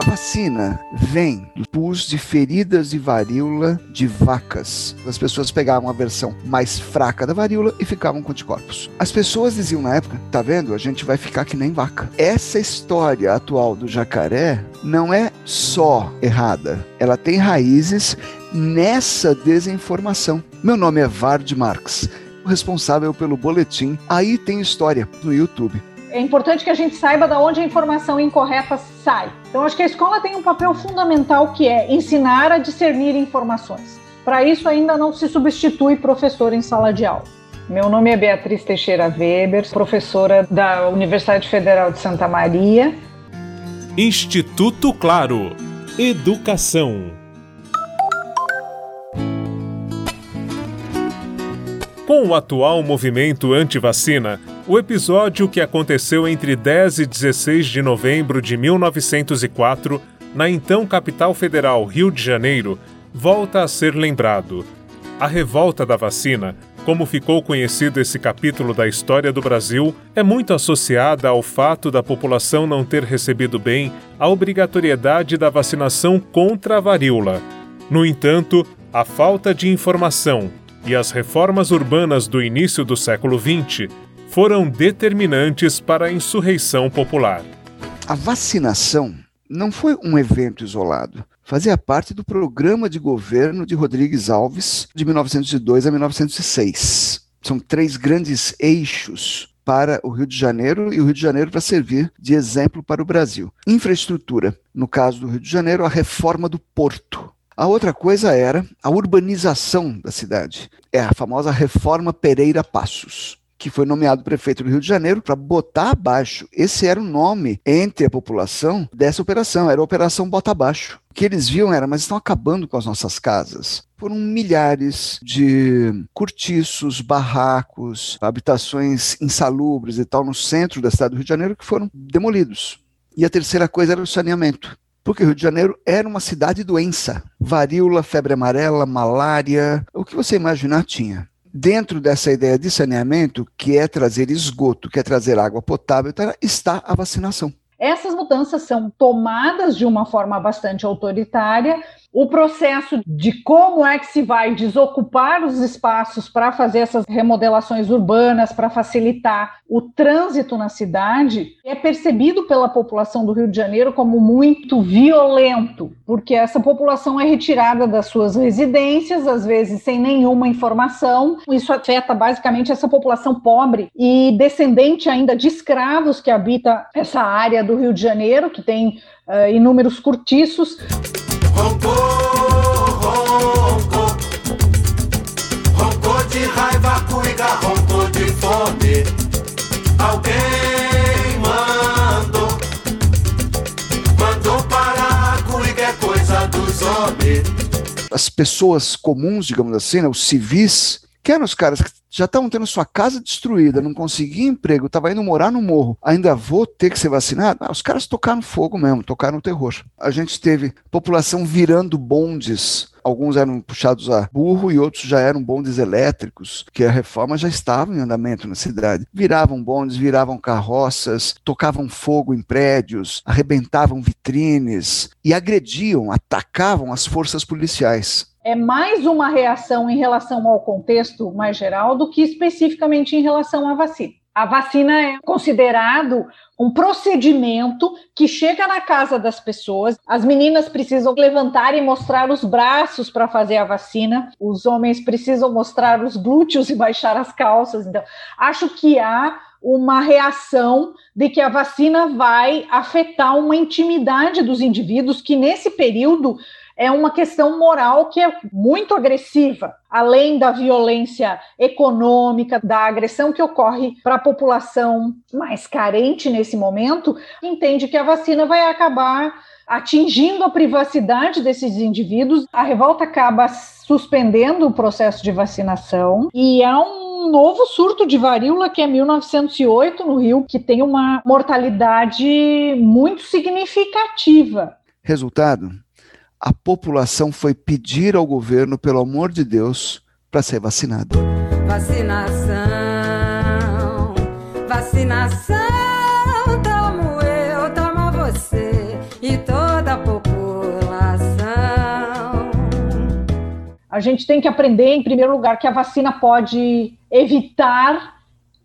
A vacina vem do pus de feridas de varíola de vacas. As pessoas pegavam a versão mais fraca da varíola e ficavam com anticorpos. As pessoas diziam na época: tá vendo? A gente vai ficar que nem vaca. Essa história atual do jacaré não é só errada, ela tem raízes nessa desinformação. Meu nome é Vard Marx, responsável pelo boletim Aí Tem História no YouTube. É importante que a gente saiba de onde a informação incorreta sai. Então, acho que a escola tem um papel fundamental que é ensinar a discernir informações. Para isso, ainda não se substitui professor em sala de aula. Meu nome é Beatriz Teixeira Weber, professora da Universidade Federal de Santa Maria. Instituto Claro. Educação. Com o atual movimento anti-vacina, o episódio que aconteceu entre 10 e 16 de novembro de 1904, na então capital federal Rio de Janeiro, volta a ser lembrado. A revolta da vacina, como ficou conhecido esse capítulo da história do Brasil, é muito associada ao fato da população não ter recebido bem a obrigatoriedade da vacinação contra a varíola. No entanto, a falta de informação e as reformas urbanas do início do século XX foram determinantes para a insurreição popular. A vacinação não foi um evento isolado. Fazia parte do programa de governo de Rodrigues Alves de 1902 a 1906. São três grandes eixos para o Rio de Janeiro e o Rio de Janeiro para servir de exemplo para o Brasil. Infraestrutura, no caso do Rio de Janeiro, a reforma do porto. A outra coisa era a urbanização da cidade. É a famosa Reforma Pereira Passos que foi nomeado prefeito do Rio de Janeiro para botar abaixo. Esse era o nome entre a população dessa operação, era a Operação Bota Abaixo. O que eles viam era, mas estão acabando com as nossas casas. Foram milhares de cortiços, barracos, habitações insalubres e tal no centro da cidade do Rio de Janeiro que foram demolidos. E a terceira coisa era o saneamento porque o Rio de Janeiro era uma cidade doença. Varíola, febre amarela, malária, o que você imaginar tinha. Dentro dessa ideia de saneamento, que é trazer esgoto, que é trazer água potável, está a vacinação. Essas mudanças são tomadas de uma forma bastante autoritária o processo de como é que se vai desocupar os espaços para fazer essas remodelações urbanas, para facilitar o trânsito na cidade, é percebido pela população do Rio de Janeiro como muito violento, porque essa população é retirada das suas residências, às vezes sem nenhuma informação. Isso afeta basicamente essa população pobre e descendente ainda de escravos que habita essa área do Rio de Janeiro, que tem uh, inúmeros cortiços. De raiva, cuiga, roncou de fome. Alguém mandou. Mandou parar, cuiga é coisa dos homens. As pessoas comuns, digamos assim, né, os civis, que eram os caras que já estavam tendo sua casa destruída, não conseguia emprego, estava indo morar no morro, ainda vou ter que ser vacinado? Ah, os caras tocaram fogo mesmo, tocaram terror. A gente teve população virando bondes. Alguns eram puxados a burro e outros já eram bondes elétricos, que a reforma já estava em andamento na cidade. Viravam bondes, viravam carroças, tocavam fogo em prédios, arrebentavam vitrines e agrediam, atacavam as forças policiais é mais uma reação em relação ao contexto mais geral do que especificamente em relação à vacina. A vacina é considerado um procedimento que chega na casa das pessoas. As meninas precisam levantar e mostrar os braços para fazer a vacina. Os homens precisam mostrar os glúteos e baixar as calças. Então, acho que há uma reação de que a vacina vai afetar uma intimidade dos indivíduos que nesse período é uma questão moral que é muito agressiva, além da violência econômica, da agressão que ocorre para a população mais carente nesse momento, entende que a vacina vai acabar atingindo a privacidade desses indivíduos. A revolta acaba suspendendo o processo de vacinação e há um novo surto de varíola que é 1908 no Rio, que tem uma mortalidade muito significativa. Resultado: a população foi pedir ao governo, pelo amor de Deus, para ser vacinada. Vacinação, vacinação, tomo eu, tomo você e toda a população. A gente tem que aprender, em primeiro lugar, que a vacina pode evitar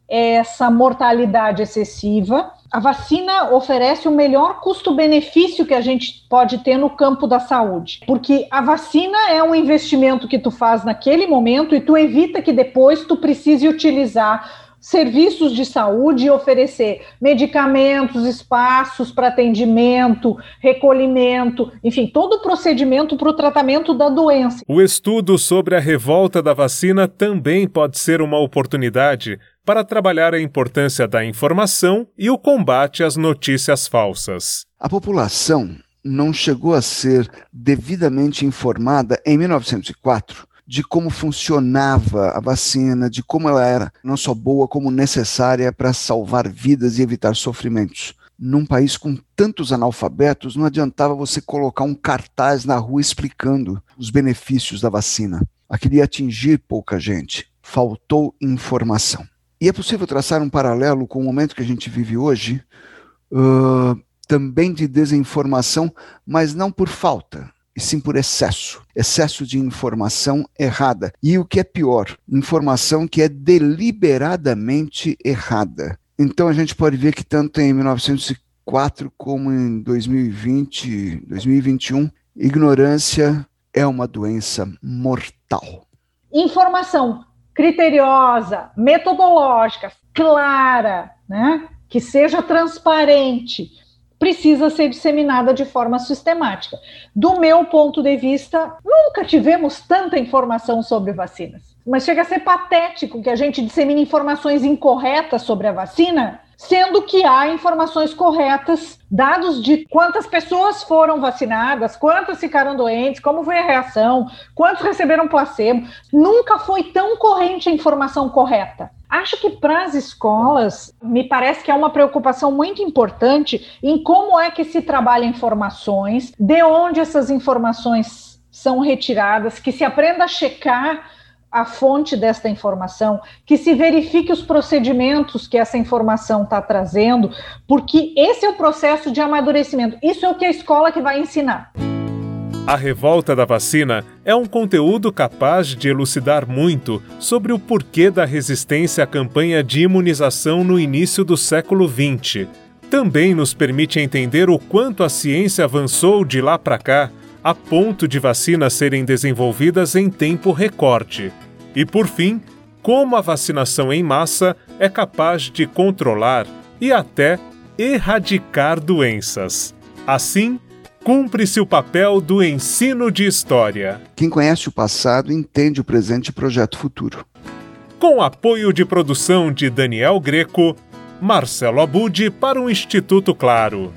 essa mortalidade excessiva a vacina oferece o melhor custo-benefício que a gente pode ter no campo da saúde, porque a vacina é um investimento que tu faz naquele momento e tu evita que depois tu precise utilizar serviços de saúde e oferecer medicamentos, espaços para atendimento, recolhimento, enfim, todo o procedimento para o tratamento da doença. O estudo sobre a revolta da vacina também pode ser uma oportunidade para trabalhar a importância da informação e o combate às notícias falsas. A população não chegou a ser devidamente informada em 1904 de como funcionava a vacina, de como ela era não só boa, como necessária para salvar vidas e evitar sofrimentos. Num país com tantos analfabetos, não adiantava você colocar um cartaz na rua explicando os benefícios da vacina. Aquilo ia atingir pouca gente. Faltou informação. E é possível traçar um paralelo com o momento que a gente vive hoje, uh, também de desinformação, mas não por falta, e sim por excesso. Excesso de informação errada. E o que é pior, informação que é deliberadamente errada. Então a gente pode ver que tanto em 1904 como em 2020, 2021, ignorância é uma doença mortal. Informação criteriosa, metodológica, clara, né? que seja transparente, precisa ser disseminada de forma sistemática. Do meu ponto de vista, nunca tivemos tanta informação sobre vacinas. Mas chega a ser patético que a gente dissemine informações incorretas sobre a vacina, sendo que há informações corretas, dados de quantas pessoas foram vacinadas, quantas ficaram doentes, como foi a reação, quantos receberam placebo. Nunca foi tão corrente a informação correta. Acho que para as escolas, me parece que é uma preocupação muito importante em como é que se trabalha informações, de onde essas informações são retiradas, que se aprenda a checar a fonte desta informação, que se verifique os procedimentos que essa informação está trazendo, porque esse é o processo de amadurecimento. Isso é o que a escola que vai ensinar. A Revolta da Vacina é um conteúdo capaz de elucidar muito sobre o porquê da resistência à campanha de imunização no início do século XX. Também nos permite entender o quanto a ciência avançou de lá para cá, a ponto de vacinas serem desenvolvidas em tempo recorde. E por fim, como a vacinação em massa é capaz de controlar e até erradicar doenças. Assim, cumpre-se o papel do ensino de história. Quem conhece o passado entende o presente e projeta o futuro. Com apoio de produção de Daniel Greco, Marcelo Abud para o Instituto Claro.